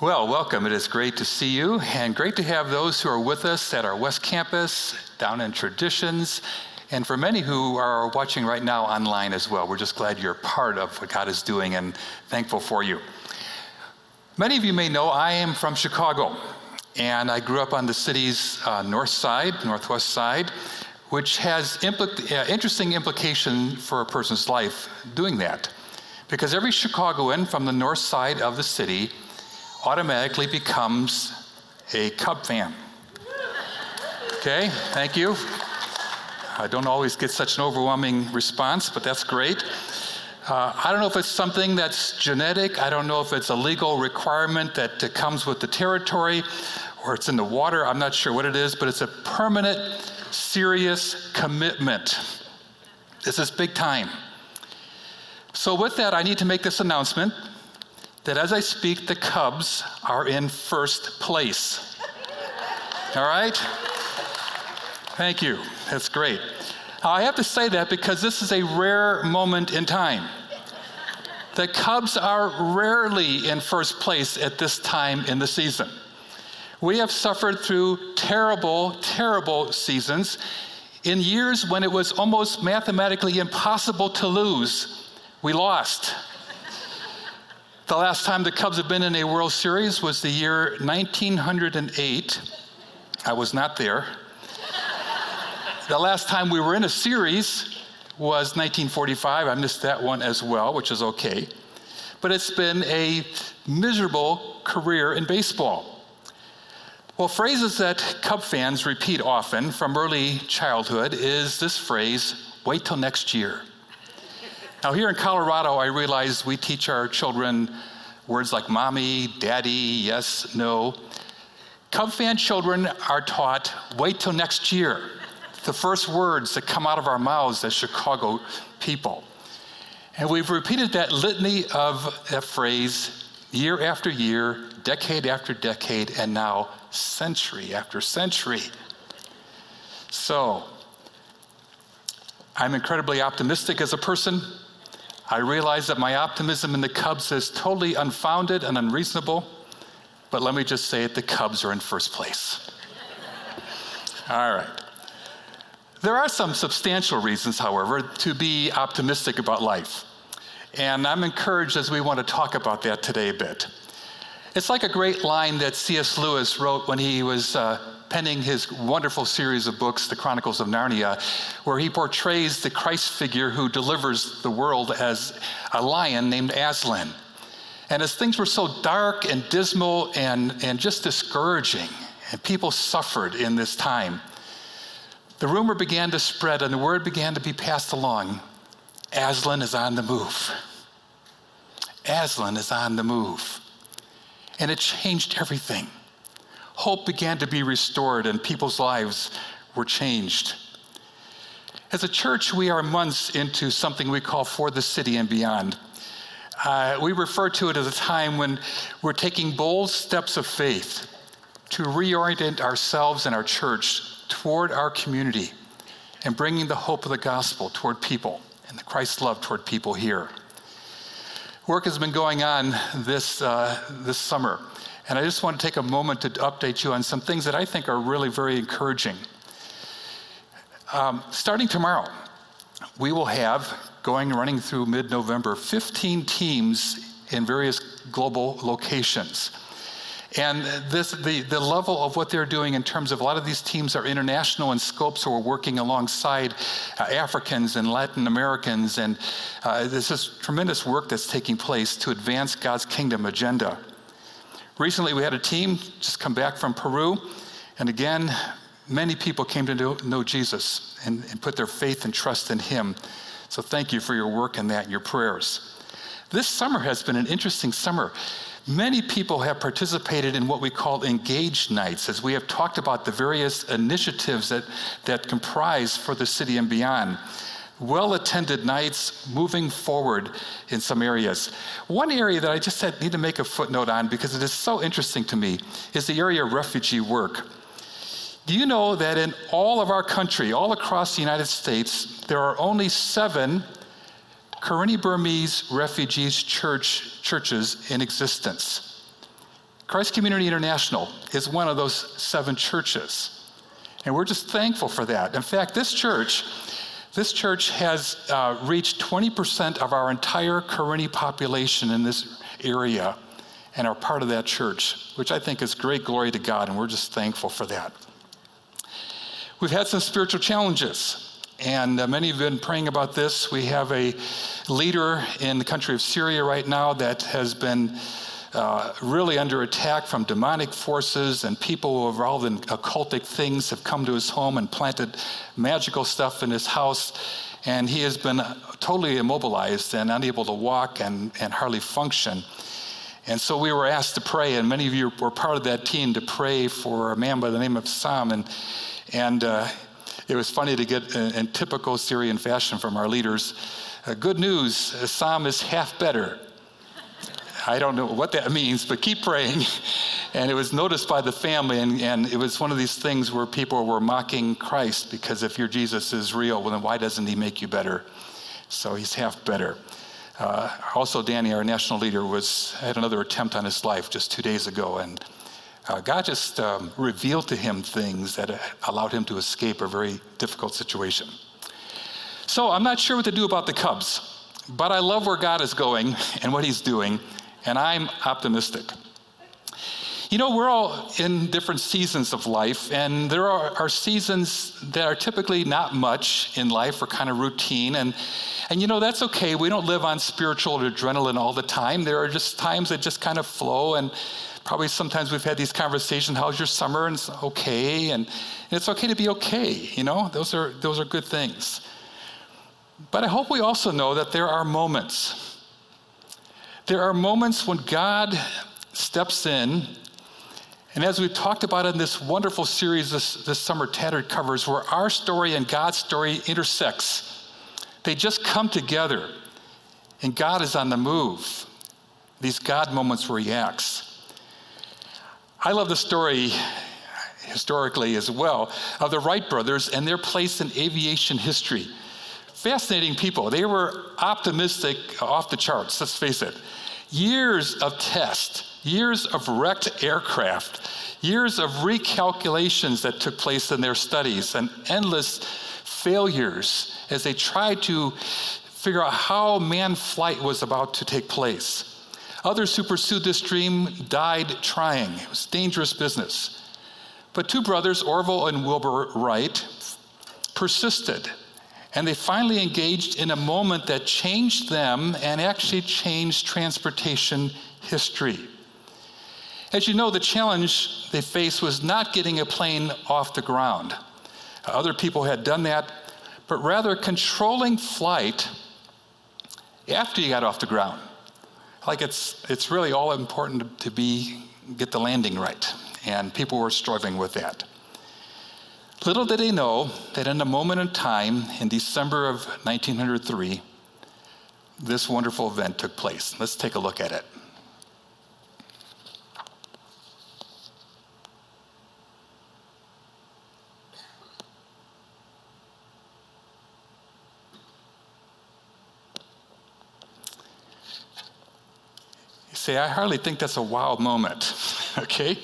Well, welcome. It is great to see you, and great to have those who are with us at our West Campus, down in Traditions, and for many who are watching right now online as well. We're just glad you're part of what God is doing and thankful for you. Many of you may know I am from Chicago, and I grew up on the city's uh, north side, northwest side, which has impl- uh, interesting implication for a person's life doing that. Because every Chicagoan from the north side of the city automatically becomes a Cub fan. Okay, thank you. I don't always get such an overwhelming response, but that's great. Uh, I don't know if it's something that's genetic. I don't know if it's a legal requirement that uh, comes with the territory or it's in the water. I'm not sure what it is, but it's a permanent, serious commitment. This is big time. So, with that, I need to make this announcement that as I speak, the Cubs are in first place. All right? Thank you. That's great. I have to say that because this is a rare moment in time. The Cubs are rarely in first place at this time in the season. We have suffered through terrible, terrible seasons. In years when it was almost mathematically impossible to lose, we lost. The last time the Cubs have been in a World Series was the year 1908. I was not there. the last time we were in a series was 1945. I missed that one as well, which is okay. But it's been a miserable career in baseball. Well, phrases that Cub fans repeat often from early childhood is this phrase wait till next year. Now, here in Colorado, I realize we teach our children words like mommy, daddy, yes, no. Cub fan children are taught wait till next year. The first words that come out of our mouths as Chicago people. And we've repeated that litany of that phrase year after year, decade after decade, and now century after century. So, I'm incredibly optimistic as a person. I realize that my optimism in the Cubs is totally unfounded and unreasonable, but let me just say it the Cubs are in first place. All right. There are some substantial reasons, however, to be optimistic about life. And I'm encouraged as we want to talk about that today a bit. It's like a great line that C.S. Lewis wrote when he was uh, penning his wonderful series of books, The Chronicles of Narnia, where he portrays the Christ figure who delivers the world as a lion named Aslan. And as things were so dark and dismal and, and just discouraging, and people suffered in this time, the rumor began to spread and the word began to be passed along Aslan is on the move. Aslan is on the move. And it changed everything. Hope began to be restored and people's lives were changed. As a church, we are months into something we call For the City and Beyond. Uh, we refer to it as a time when we're taking bold steps of faith to reorient ourselves and our church toward our community and bringing the hope of the gospel toward people and the Christ love toward people here work has been going on this, uh, this summer. And I just want to take a moment to update you on some things that I think are really very encouraging. Um, starting tomorrow, we will have, going running through mid November, 15 teams in various global locations. And this, the, the level of what they're doing in terms of a lot of these teams are international in scope, so we're working alongside uh, Africans and Latin Americans. And uh, this is tremendous work that's taking place to advance God's kingdom agenda. Recently, we had a team just come back from Peru. And again, many people came to know, Jesus and, and put their faith and trust in Him. So thank you for your work in that and your prayers. This summer has been an interesting summer. Many people have participated in what we call engaged nights, as we have talked about the various initiatives that, that comprise for the city and beyond. Well attended nights moving forward in some areas. One area that I just had, need to make a footnote on because it is so interesting to me is the area of refugee work. Do you know that in all of our country, all across the United States, there are only seven Karenni Burmese refugees church, churches in existence. Christ Community International is one of those seven churches. And we're just thankful for that. In fact, this church, this church has uh, reached 20% of our entire Karenni population in this area and are part of that church, which I think is great glory to God, and we're just thankful for that. We've had some spiritual challenges, and uh, many have been praying about this. We have a leader in the country of Syria right now that has been uh, really under attack from demonic forces, and people who are involved in occultic things have come to his home and planted magical stuff in his house. And he has been totally immobilized and unable to walk and, and hardly function. And so we were asked to pray, and many of you were part of that team to pray for a man by the name of Sam. And, and uh, it was funny to get, in, in typical Syrian fashion from our leaders, uh, good news, Sam is half better. I don't know what that means, but keep praying. And it was noticed by the family, and, and it was one of these things where people were mocking Christ because if your Jesus is real, well, then why doesn't he make you better? So he's half better. Uh, also, Danny, our national leader, was had another attempt on his life just two days ago, and uh, God just um, revealed to him things that allowed him to escape a very difficult situation. So I'm not sure what to do about the Cubs, but I love where God is going and what He's doing, and I'm optimistic. You know, we're all in different seasons of life, and there are, are seasons that are typically not much in life or kind of routine. And, and you know, that's okay. We don't live on spiritual adrenaline all the time. There are just times that just kind of flow. And probably sometimes we've had these conversations how's your summer? And it's okay. And, and it's okay to be okay. You know, those are, those are good things. But I hope we also know that there are moments there are moments when God steps in, and as we've talked about in this wonderful series this, this summer, Tattered Covers, where our story and God's story intersects. They just come together, and God is on the move. These God moments where He acts. I love the story historically as well of the Wright brothers and their place in aviation history. Fascinating people. They were optimistic uh, off the charts, let's face it years of tests, years of wrecked aircraft, years of recalculations that took place in their studies, and endless failures as they tried to figure out how manned flight was about to take place. Others who pursued this dream died trying. It was dangerous business. But two brothers, Orville and Wilbur Wright, persisted and they finally engaged in a moment that changed them and actually changed transportation history. As you know, the challenge they faced was not getting a plane off the ground. Other people had done that, but rather controlling flight after you got off the ground. Like it's, it's really all important to be, get the landing right. And people were struggling with that. Little did they know that in a moment in time, in December of 1903, this wonderful event took place. Let's take a look at it. You say, I hardly think that's a wild moment, okay?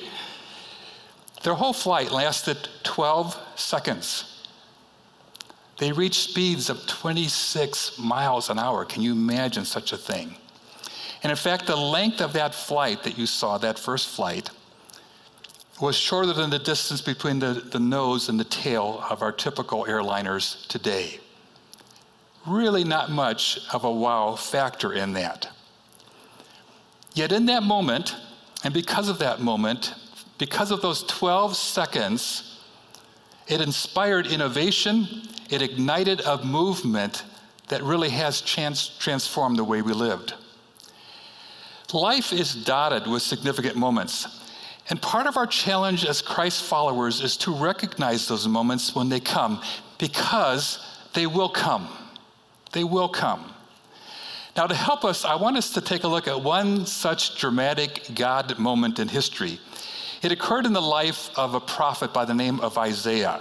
Their whole flight lasted 12 seconds. They reached speeds of 26 miles an hour. Can you imagine such a thing? And in fact, the length of that flight that you saw, that first flight, was shorter than the distance between the, the nose and the tail of our typical airliners today. Really, not much of a wow factor in that. Yet, in that moment, and because of that moment, because of those 12 seconds, it inspired innovation, it ignited a movement that really has trans- transformed the way we lived. Life is dotted with significant moments. And part of our challenge as Christ followers is to recognize those moments when they come because they will come. They will come. Now, to help us, I want us to take a look at one such dramatic God moment in history. It occurred in the life of a prophet by the name of Isaiah.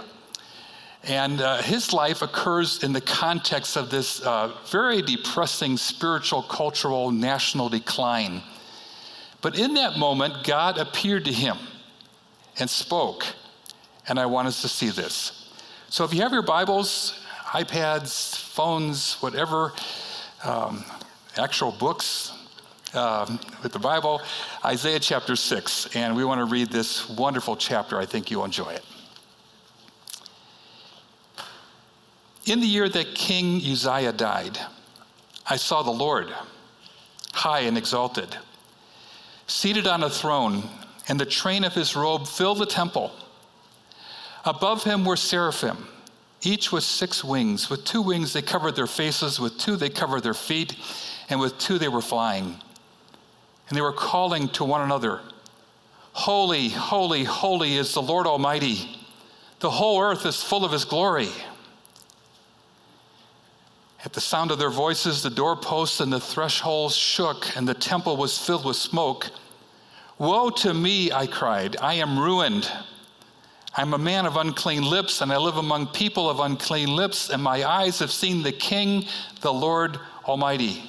And uh, his life occurs in the context of this uh, very depressing spiritual, cultural, national decline. But in that moment, God appeared to him and spoke. And I want us to see this. So if you have your Bibles, iPads, phones, whatever, um, actual books um, with the Bible, Isaiah chapter 6. And we want to read this wonderful chapter. I think you'll enjoy it. In the year that King Uzziah died, I saw the Lord, high and exalted, seated on a throne, and the train of his robe filled the temple. Above him were seraphim, each with six wings. With two wings they covered their faces, with two they covered their feet, and with two they were flying. And they were calling to one another Holy, holy, holy is the Lord Almighty. The whole earth is full of his glory. At the sound of their voices, the doorposts and the thresholds shook, and the temple was filled with smoke. Woe to me, I cried. I am ruined. I'm a man of unclean lips, and I live among people of unclean lips, and my eyes have seen the King, the Lord Almighty.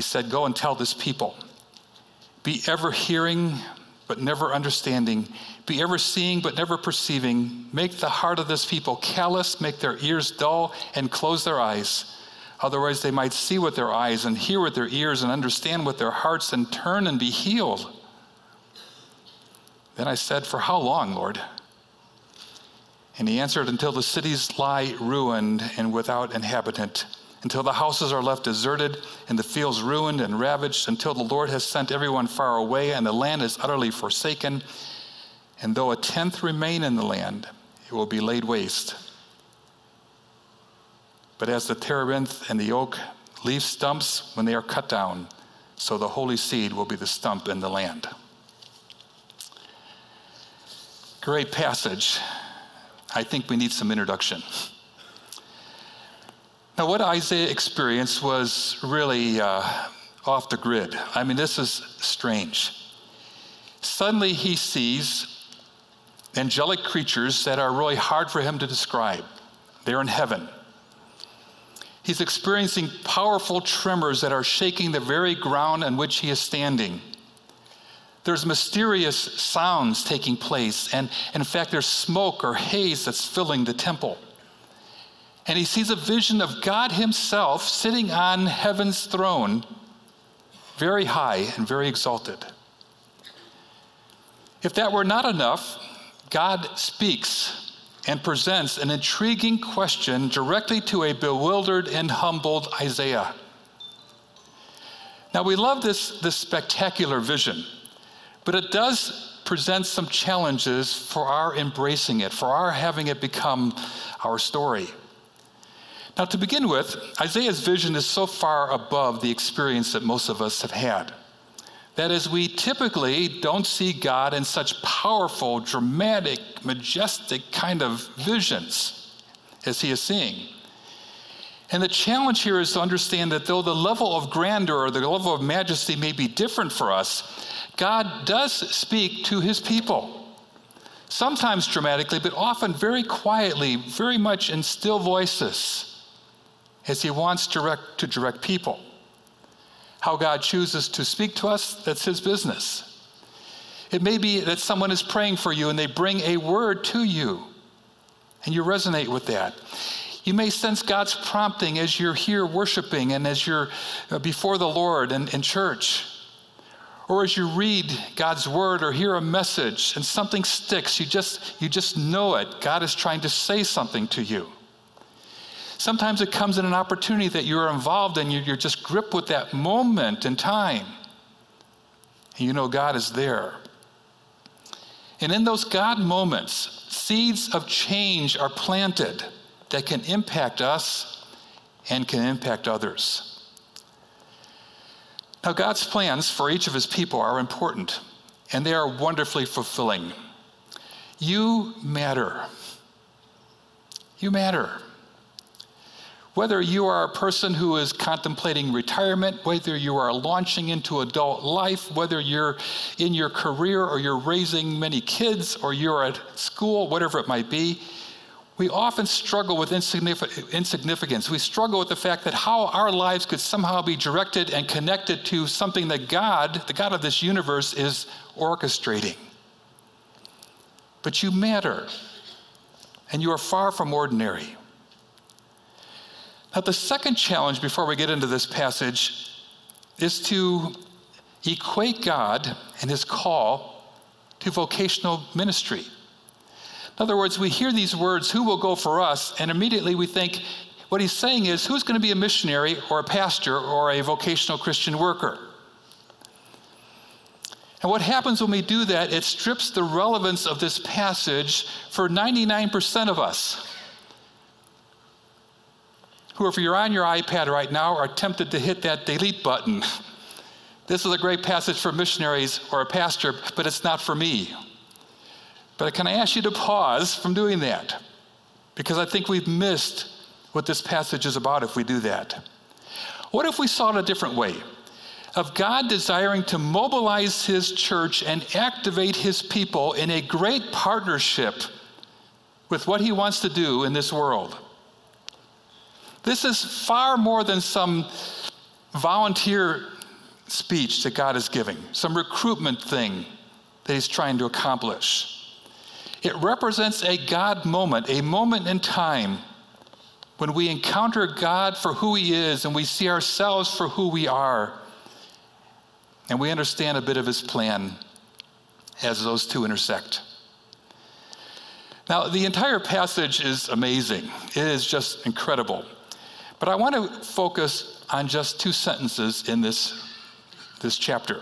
He said, Go and tell this people, be ever hearing, but never understanding be ever seeing but never perceiving. Make the heart of this people callous, make their ears dull, and close their eyes. Otherwise, they might see with their eyes and hear with their ears and understand with their hearts and turn and be healed. Then I said, For how long, Lord? And he answered, Until the cities lie ruined and without inhabitant, until the houses are left deserted and the fields ruined and ravaged, until the Lord has sent everyone far away and the land is utterly forsaken and though a tenth remain in the land, it will be laid waste. But as the terebinth and the oak leave stumps when they are cut down, so the holy seed will be the stump in the land. Great passage. I think we need some introduction. Now, what Isaiah experienced was really uh, off the grid. I mean, this is strange. Suddenly, he sees angelic creatures that are really hard for him to describe. They're in heaven. He's experiencing powerful tremors that are shaking the very ground on which he is standing. There's mysterious sounds taking place, and, and in fact, there's smoke or haze that's filling the temple. And he sees a vision of God Himself sitting on heaven's throne, very high and very exalted. If that were not enough, God speaks and presents an intriguing question directly to a bewildered and humbled Isaiah. Now, we love this, this spectacular vision, but it does present some challenges for our embracing it, for our having it become our story. Now, to begin with, Isaiah's vision is so far above the experience that most of us have had. That is, we typically don't see God in such powerful, dramatic, majestic kind of visions as he is seeing. And the challenge here is to understand that though the level of grandeur or the level of majesty may be different for us, God does speak to his people. Sometimes dramatically, but often very quietly, very much in still voices, as he wants direct, to direct people. How God chooses to speak to us, that's His business. It may be that someone is praying for you and they bring a word to you, and you resonate with that. You may sense God's prompting as you're here worshiping and as you're uh, before the Lord and in church. Or as you read God's word or hear a message and something sticks, you just, you just know it. God is trying to say something to you. Sometimes it comes in an opportunity that you're involved in, you're just gripped with that moment in time. And you know God is there. And in those God moments, seeds of change are planted that can impact us and can impact others. Now, God's plans for each of his people are important, and they are wonderfully fulfilling. You matter. You matter. Whether you are a person who is contemplating retirement, whether you are launching into adult life, whether you're in your career or you're raising many kids or you're at school, whatever it might be, we often struggle with insignificance. We struggle with the fact that how our lives could somehow be directed and connected to something that God, the God of this universe, is orchestrating. But you matter, and you are far from ordinary. Now, the second challenge before we get into this passage is to equate God and his call to vocational ministry. In other words, we hear these words, who will go for us? And immediately we think, what he's saying is, who's going to be a missionary or a pastor or a vocational Christian worker? And what happens when we do that, it strips the relevance of this passage for 99% of us who, if you're on your iPad right now, are tempted to hit that delete button. This is a great passage for missionaries or a pastor, but it's not for me. But can I ask you to pause from doing that? Because I think we've missed what this passage is about if we do that. What if we saw it a different way? Of God desiring to mobilize His church and activate His people in a great partnership with what He wants to do in this world. This is far more than some volunteer speech that God is giving, some recruitment thing that He's trying to accomplish. It represents a God moment, a moment in time when we encounter God for who He is and we see ourselves for who we are. And we understand a bit of His plan as those two intersect. Now, the entire passage is amazing. It is just incredible. But I want to focus on just two sentences in this, this chapter.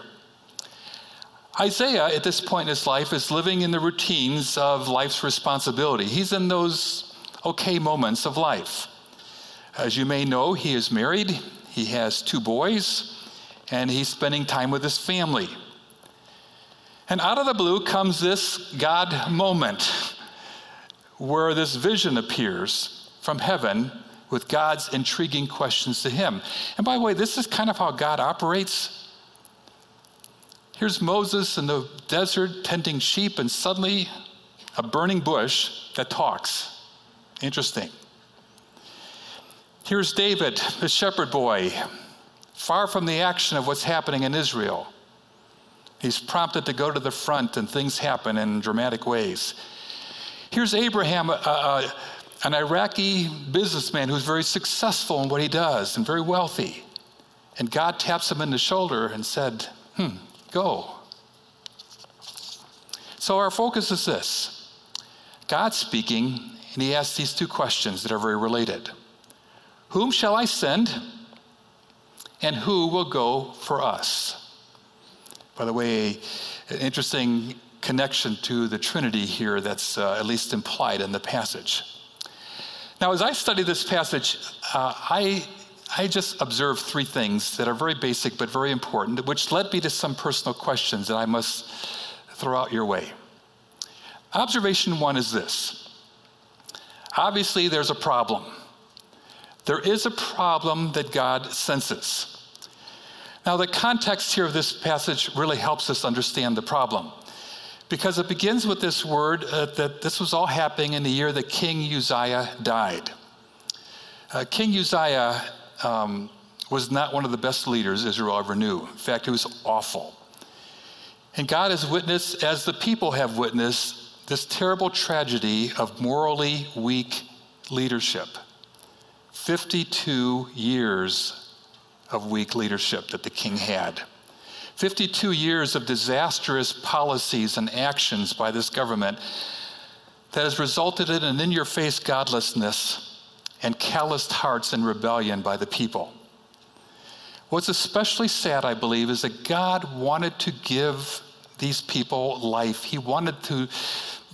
Isaiah, at this point in his life, is living in the routines of life's responsibility. He's in those okay moments of life. As you may know, he is married, he has two boys, and he's spending time with his family. And out of the blue comes this God moment where this vision appears from heaven with God's intriguing questions to him. And by the way, this is kind of how God operates. Here's Moses in the desert tending sheep, and suddenly a burning bush that talks. Interesting. Here's David, the shepherd boy, far from the action of what's happening in Israel. He's prompted to go to the front, and things happen in dramatic ways. Here's Abraham, a, an Iraqi businessman who's very successful in what he does and very wealthy. And God taps him in the shoulder and said, Hmm, go. So our focus is this God speaking, and he asks these two questions that are very related Whom shall I send? And who will go for us? By the way, an interesting connection to the Trinity here that's uh, at least implied in the passage. Now, as I study this passage, uh, I, I just observed three things that are very basic but very important, which led me to some personal questions that I must throw out your way. Observation one is this obviously, there's a problem. There is a problem that God senses. Now, the context here of this passage really helps us understand the problem because it begins with this word uh, that this was all happening in the year that King Uzziah died. Uh, King Uzziah um, was not one of the best leaders Israel ever knew. In fact, he was awful. And God has witnessed, as the people have witnessed, this terrible tragedy of morally weak leadership. 52 years of weak leadership that the king had. 52 years of disastrous policies and actions by this government that has resulted in an in your face godlessness and calloused hearts and rebellion by the people. What's especially sad, I believe, is that God wanted to give these people life. He wanted to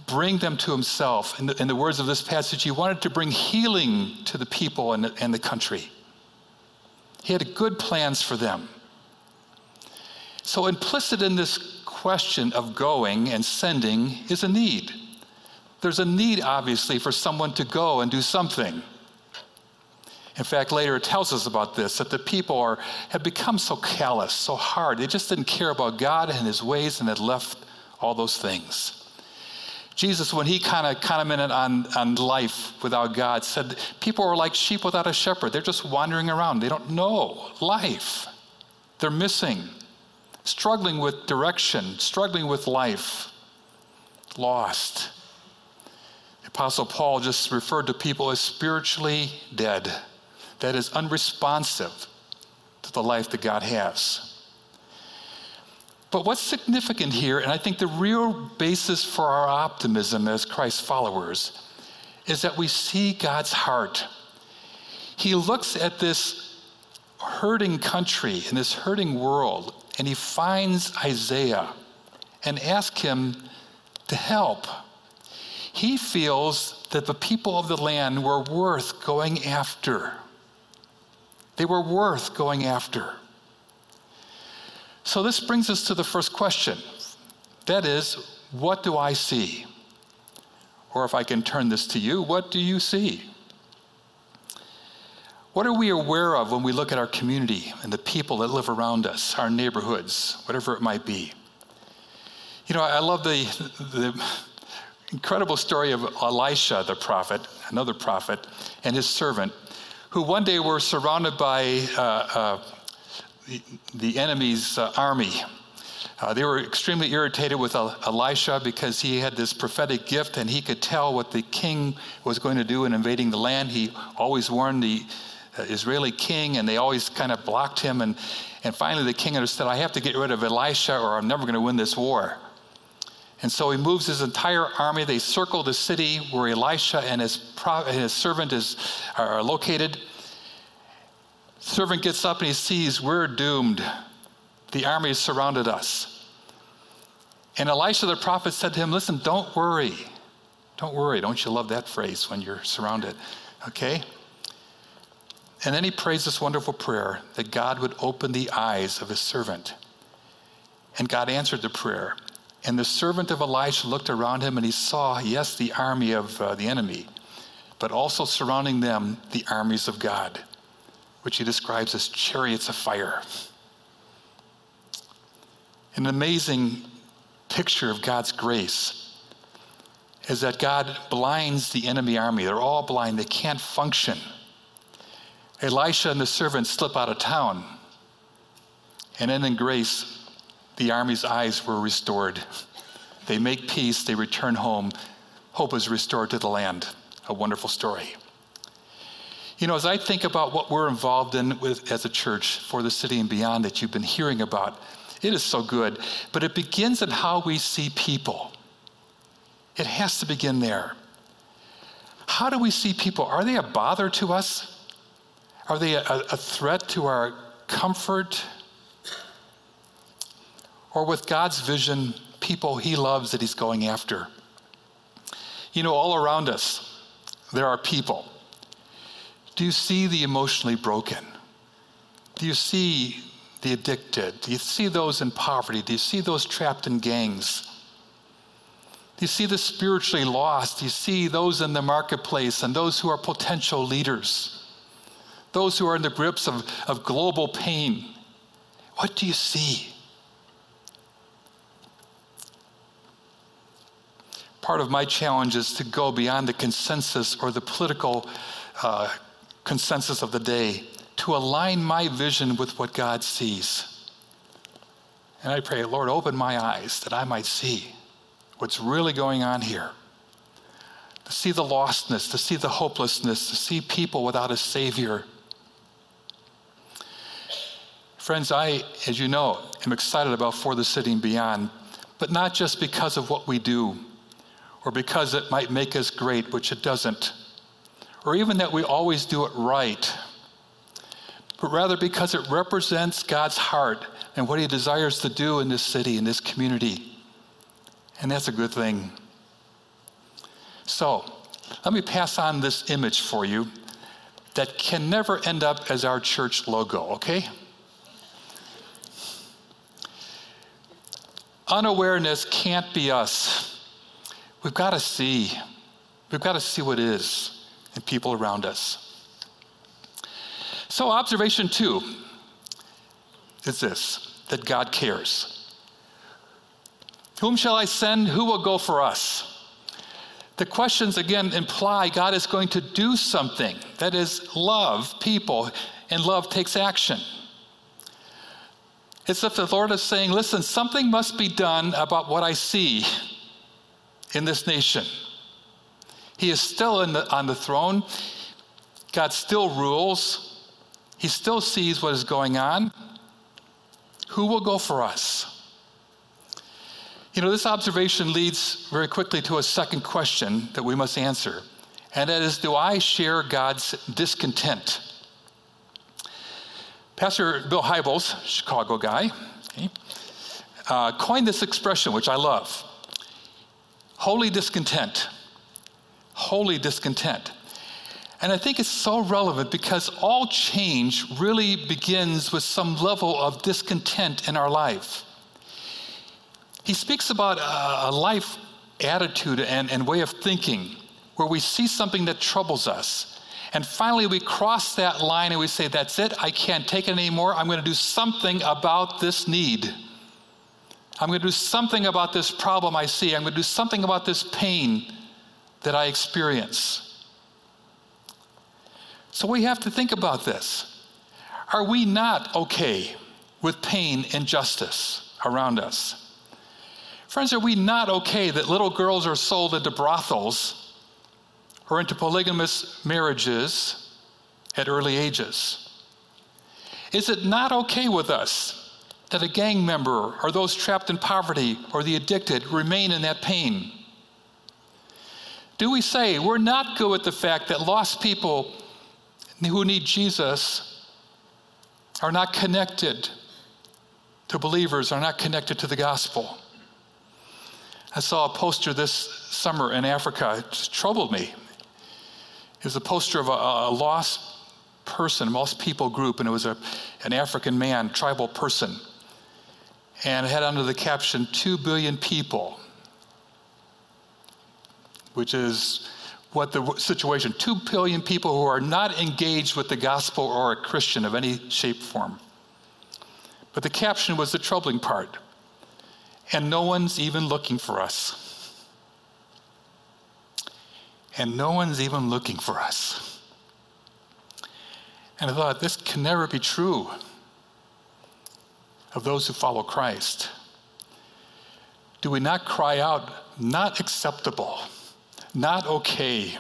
bring them to Himself. In the, in the words of this passage, He wanted to bring healing to the people and and the country. He had good plans for them. So, implicit in this question of going and sending is a need. There's a need, obviously, for someone to go and do something. In fact, later it tells us about this that the people are, have become so callous, so hard. They just didn't care about God and his ways and had left all those things. Jesus, when he kind of commented on, on life without God, said people are like sheep without a shepherd. They're just wandering around. They don't know life. They're missing, struggling with direction, struggling with life, lost. The Apostle Paul just referred to people as spiritually dead that is unresponsive to the life that God has. But what's significant here, and I think the real basis for our optimism as Christ followers, is that we see God's heart. He looks at this hurting country and this hurting world, and he finds Isaiah and asks him to help. He feels that the people of the land were worth going after. They were worth going after. So, this brings us to the first question that is, what do I see? Or if I can turn this to you, what do you see? What are we aware of when we look at our community and the people that live around us, our neighborhoods, whatever it might be? You know, I love the, the incredible story of Elisha, the prophet, another prophet, and his servant who one day were surrounded by uh, uh, the, the, enemy's uh, army. Uh, they were extremely irritated with Elisha because he had this prophetic gift and he could tell what the king was going to do in invading the land. He always warned the Uh, Israeli king, and they always kind of blocked him. And, and finally, the king understood, I have to get rid of Elisha or I'm never going to win this war. And so he moves his entire army. They circle the city where Elisha and his, pro- his servant is, are located. Servant gets up and he sees we're doomed. The army has surrounded us. And Elisha the prophet said to him, Listen, don't worry. Don't worry. Don't you love that phrase when you're surrounded? Okay? And then he prays this wonderful prayer that God would open the eyes of his servant. And God answered the prayer. And the servant of Elisha looked around him and he saw, yes, the army of uh, the enemy, but also surrounding them, the armies of God, which he describes as chariots of fire. An amazing picture of God's grace is that God blinds the enemy army. They're all blind, they can't function. Elisha and the servant slip out of town. And then in grace, the army's eyes were restored. They make peace, they return home. Hope is restored to the land. A wonderful story. You know, as I think about what we're involved in with, as a church for the city and beyond that you've been hearing about, it is so good. But it begins in how we see people. It has to begin there. How do we see people? Are they a bother to us? Are they a, a threat to our comfort? or with God's vision, people he loves that he's going after. You know, all around us, there are people. Do you see the emotionally broken? Do you see the addicted? Do you see those in poverty? Do you see those trapped in gangs? Do you see the spiritually lost? Do you see those in the marketplace and those who are potential leaders? Those who are in the grips of, of global pain? What do you see? part of my challenge is to go beyond the consensus or the political uh, consensus of the day to align my vision with what God sees. And I pray, Lord, open my eyes that I might see what's really going on here. To see the lostness, to see the hopelessness, to see people without a Savior. Friends, I, as you know, am excited about For the City and Beyond, but not just because of what we do or because it might make us great, which it doesn't, or even that we always do it right, but rather because it represents God's heart and what He desires to do in this city, in this community. And that's a good thing. So, let me pass on this image for you that can never end up as our church logo, okay? Unawareness can't be us. We've got to see. We've got to see what is in people around us. So, observation two is this that God cares. Whom shall I send? Who will go for us? The questions again imply God is going to do something. That is, love people, and love takes action. It's if the Lord is saying, listen, something must be done about what I see in this nation. He is still the, on the throne. God still rules. He still sees what is going on. Who will go for us? You know, this observation leads very quickly to a second question that we must answer, and that is Do I share God's discontent? Pastor Bill Hybels, Chicago guy, okay, uh, coined this expression, which I love holy discontent. Holy discontent. And I think it's so relevant because all change really begins with some level of discontent in our life. He speaks about a, life attitude and, and way of thinking where we see something that troubles us and finally, we cross that line and we say, That's it. I can't take it anymore. I'm going to do something about this need. I'm going to do something about this problem I see. I'm going to do something about this pain that I experience. So we have to think about this. Are we not okay with pain and justice around us? Friends, are we not okay that little girls are sold into brothels or into polygamous marriages at early ages? Is it not okay with us that a gang member or those trapped in poverty or the addicted remain in that pain? Do we say we're not good with the fact that lost people who need Jesus are not connected to believers, are not connected to the gospel? I saw a poster this summer in Africa. It troubled me. It was a poster of a, a lost person, lost people group, and it was a, an African man, tribal person. And it had under the caption, 2 billion people, which is what the situation 2 billion people who are not engaged with the gospel or a Christian of any shape, form. But the caption was the troubling part. And no one's even looking for us and no one's even looking for us. And I thought, this can never be true of those who follow Christ. Do we not cry out, not acceptable, not okay?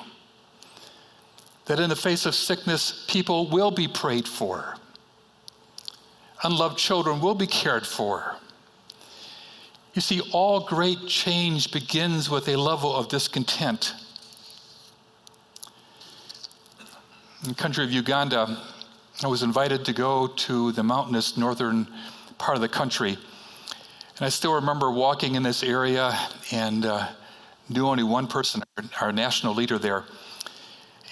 That in the face of sickness, people will be prayed for, unloved children will be cared for. You see, all great change begins with a level of discontent in the country of Uganda, I was invited to go to the mountainous northern part of the country. And I still remember walking in this area and uh, knew only one person, our national leader there.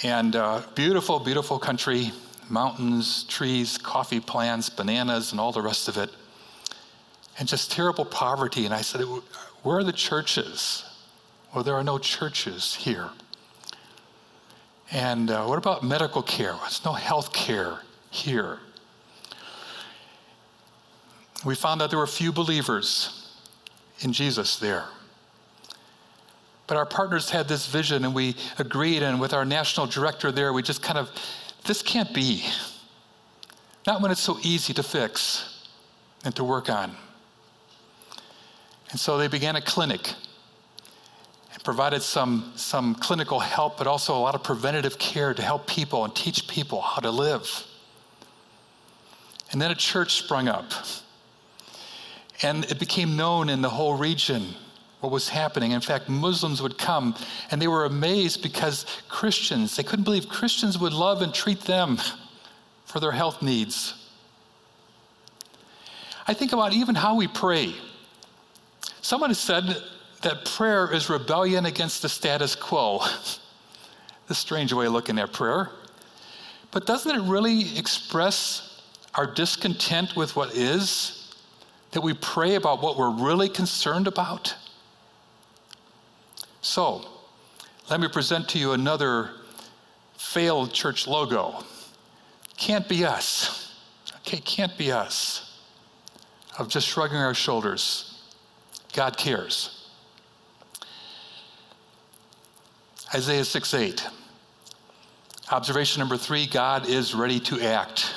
And uh, beautiful, beautiful country, mountains, trees, coffee plants, bananas, and all the rest of it. And just terrible poverty. And I said, Where are the churches? Well, there are no churches here. And uh, what about medical care? There's no health care here. We found out there were few believers in Jesus there. But our partners had this vision and we agreed, and with our national director there, we just kind of, this can't be. Not when it's so easy to fix and to work on. And so they began a clinic provided some, some clinical help, but also a lot of preventative care to help people and teach people how to live. And then a church sprung up. And it became known in the whole region what was happening. In fact, Muslims would come and they were amazed because Christians, they couldn't believe Christians would love and treat them for their health needs. I think about even how we pray. Someone has said that prayer is rebellion against the status quo. a strange way of looking at prayer. But doesn't it really express our discontent with what is? that we pray about what we're really concerned about? So, let me present to you another failed church logo. Can't be us. Okay, can't be us. Of just shrugging our shoulders. God cares. Isaiah 6 8. Observation number three God is ready to act.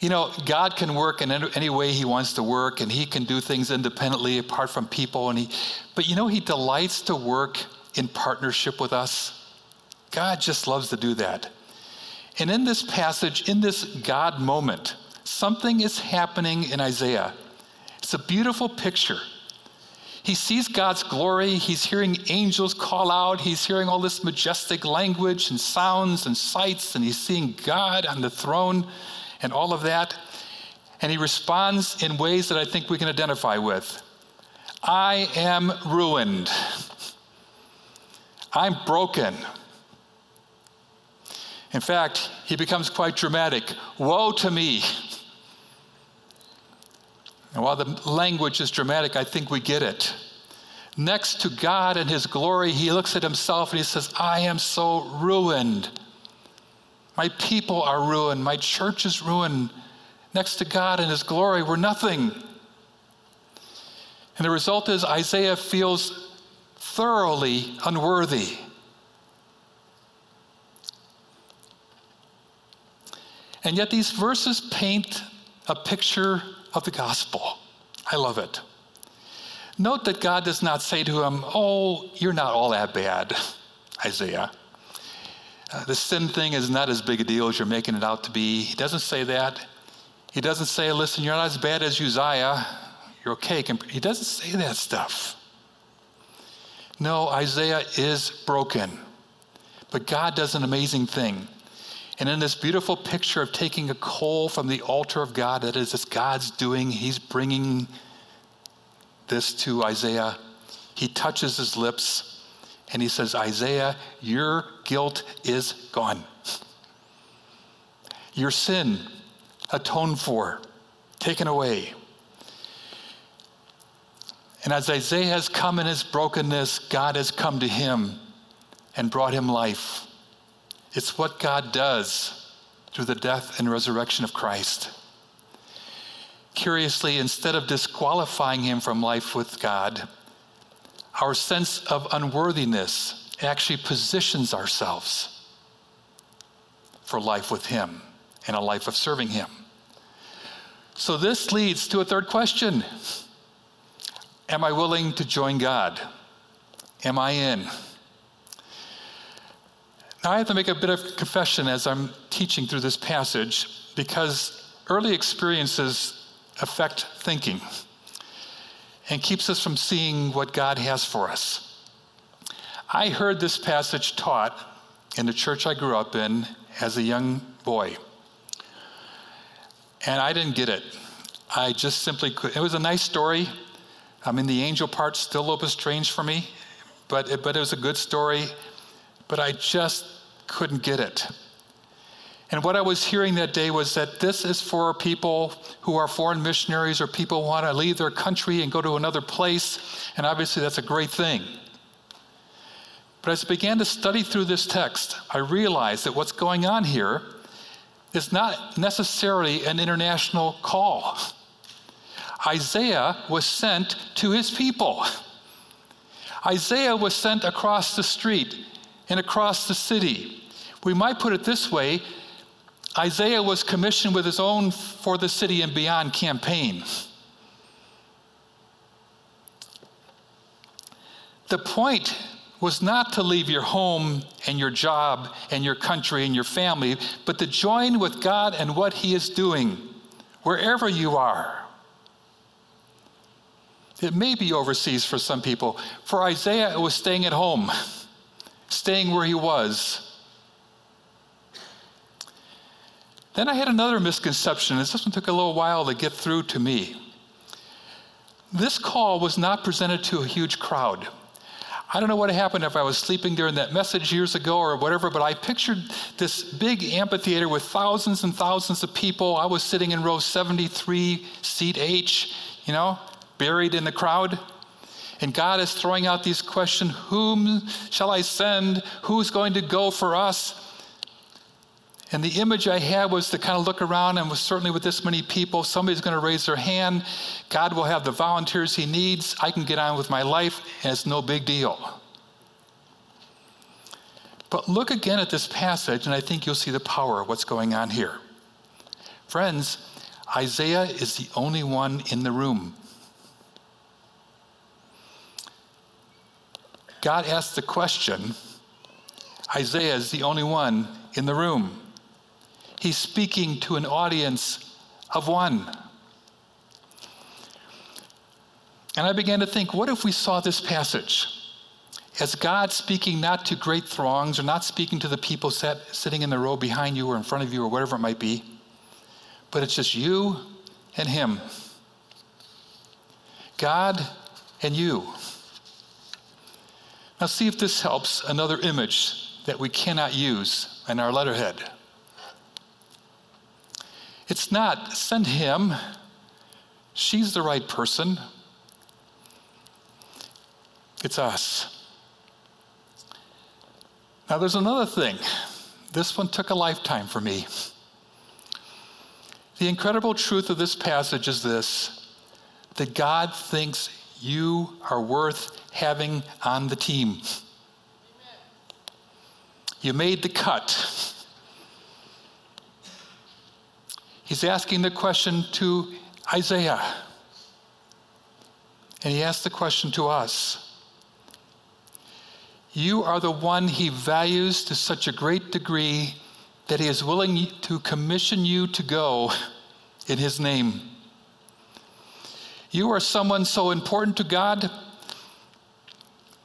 You know, God can work in any way He wants to work, and He can do things independently apart from people. And he, but you know, He delights to work in partnership with us. God just loves to do that. And in this passage, in this God moment, something is happening in Isaiah. It's a beautiful picture. He sees God's glory. He's hearing angels call out. He's hearing all this majestic language and sounds and sights, and he's seeing God on the throne and all of that. And he responds in ways that I think we can identify with. I am ruined. I'm broken. In fact, he becomes quite dramatic. Woe to me. And while the language is dramatic, I think we get it. Next to God and his glory, he looks at himself and he says, I am so ruined. My people are ruined. My church is ruined. Next to God and his glory, we're nothing. And the result is Isaiah feels thoroughly unworthy. And yet, these verses paint a picture of the gospel. I love it. Note that God does not say to him, Oh, you're not all that bad, Isaiah. Uh, the sin thing is not as big a deal as you're making it out to be. He doesn't say that. He doesn't say, Listen, you're not as bad as Uzziah. You're okay. He doesn't say that stuff. No, Isaiah is broken. But God does an amazing thing. And in this beautiful picture of taking a coal from the altar of God, that is, it's God's doing, He's bringing this to Isaiah. He touches his lips and he says, Isaiah, your guilt is gone. Your sin atoned for, taken away. And as Isaiah has come in his brokenness, God has come to him and brought him life. It's what God does through the death and resurrection of Christ. Curiously, instead of disqualifying him from life with God, our sense of unworthiness actually positions ourselves for life with him and a life of serving him. So, this leads to a third question Am I willing to join God? Am I in? Now, I have to make a bit of confession as I'm teaching through this passage because early experiences affect thinking and keeps us from seeing what God has for us. I heard this passage taught in the church I grew up in as a young boy. And I didn't get it. I just simply could. It was a nice story. I mean, the angel part still a little bit strange for me, but it, but it was a good story but I just couldn't get it. And what I was hearing that day was that this is for people who are foreign missionaries or people who want to leave their country and go to another place. And obviously, that's a great thing. But as I began to study through this text, I realized that what's going on here is not necessarily an international call. Isaiah was sent to his people. Isaiah was sent across the street and across the city. We might put it this way Isaiah was commissioned with his own For the City and Beyond campaign. The point was not to leave your home and your job and your country and your family, but to join with God and what He is doing wherever you are. It may be overseas for some people. For Isaiah, it was staying at home staying where he was. Then I had another misconception, and this one took a little while to get through to me. This call was not presented to a huge crowd. I don't know what happened if I was sleeping during that message years ago or whatever, but I pictured this big amphitheater with thousands and thousands of people. I was sitting in row 73, seat H, you know, buried in the crowd. And God is throwing out these questions Whom shall I send? Who's going to go for us? And the image I had was to kind of look around and was certainly with this many people, somebody's going to raise their hand. God will have the volunteers he needs. I can get on with my life, and it's no big deal. But look again at this passage, and I think you'll see the power of what's going on here. Friends, Isaiah is the only one in the room. God asked the question. Isaiah is the only one in the room. He's speaking to an audience of one. And I began to think, what if we saw this passage as God speaking not to great throngs or not speaking to the people sitting in the row behind you or in front of you or whatever it might be, but it's just you and Him. God and you. Now, see if this helps another image that we cannot use in our letterhead. It's not send him, she's the right person. It's us. Now, there's another thing. This one took a lifetime for me. The incredible truth of this passage is this that God thinks you are worth having on the team. You made the cut. He's asking the question to Isaiah. And he asked the question to us. You are the one he values to such a great degree that he is willing to commission you to go in his name. You are someone so important to God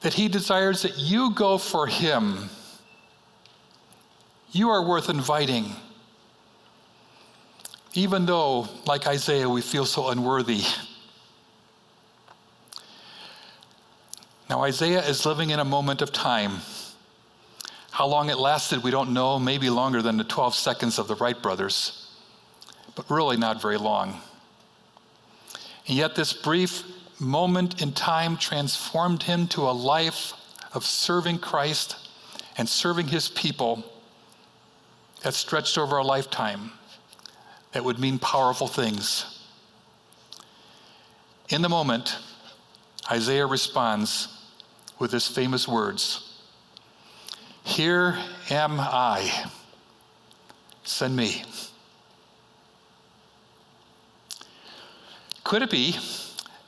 that he desires that you go for him. You are worth inviting even though, like Isaiah, we feel so unworthy. Now, Isaiah is living in a moment of time. How long it lasted, we don't know, maybe longer than the 12 seconds of the Wright brothers, but really not very long. And yet, this brief moment in time transformed him to a life of serving Christ and serving his people that stretched over a lifetime that would mean powerful things. In the moment, Isaiah responds with his famous words Here am I, send me. Could it be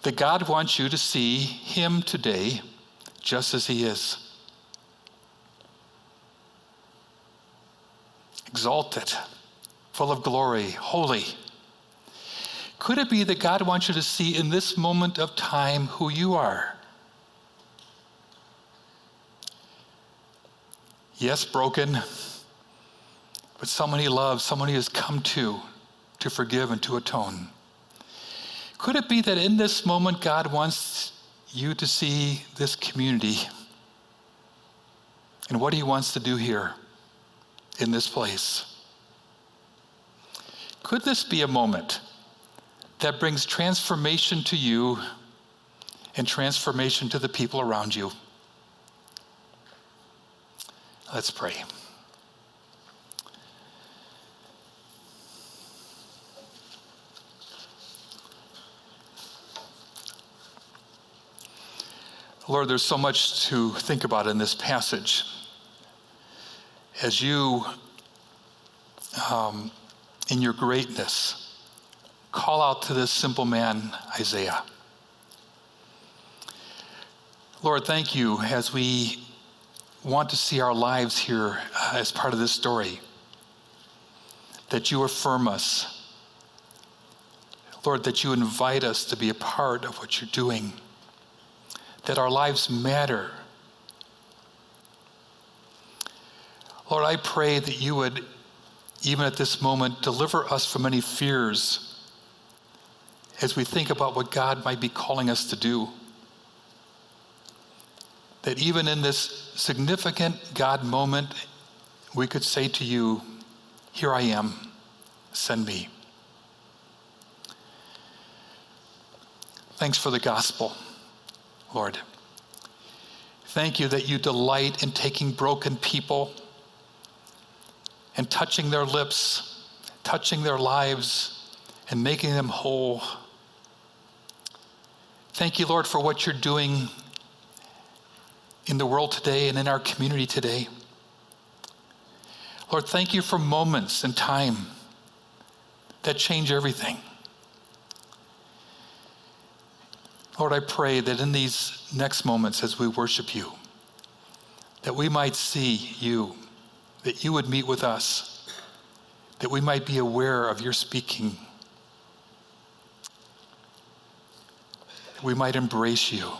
that God wants you to see him today just as he is? Exalted full of glory, holy. Could it be that God wants you to see in this moment of time who you are? Yes, broken, but someone he loves, someone he has come to to forgive and to atone. Could it be that in this moment God wants you to see this community and what he wants to do here in this place? Could this be a moment that brings transformation to you and transformation to the people around you? Let's pray. Lord, there's so much to think about in this passage. As you um, in your greatness, call out to this simple man, Isaiah. Lord, thank you as we want to see our lives here uh, as part of this story, that you affirm us. Lord, that you invite us to be a part of what you're doing, that our lives matter. Lord, I pray that you would even at this moment, deliver us from any fears as we think about what God might be calling us to do. That even in this significant God moment, we could say to you, Here I am, send me. Thanks for the gospel, Lord. Thank you that you delight in taking broken people and touching their lips, touching their lives, and making them whole. Thank you, Lord, for what you're doing in the world today and in our community today. Lord, thank you for moments in time that change everything. Lord, I pray that in these next moments as we worship you, that we might see you, that you would meet with us, that we might be aware of your speaking, that we might embrace you,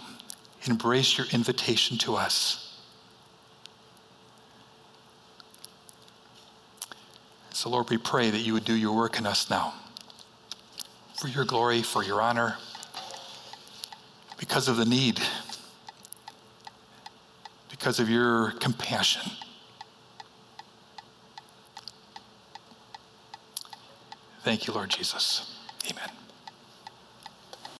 embrace your invitation to us. So, Lord, we pray that you would do your work in us now for your glory, for your honor because of the need, because of your compassion. Thank you, Lord Jesus.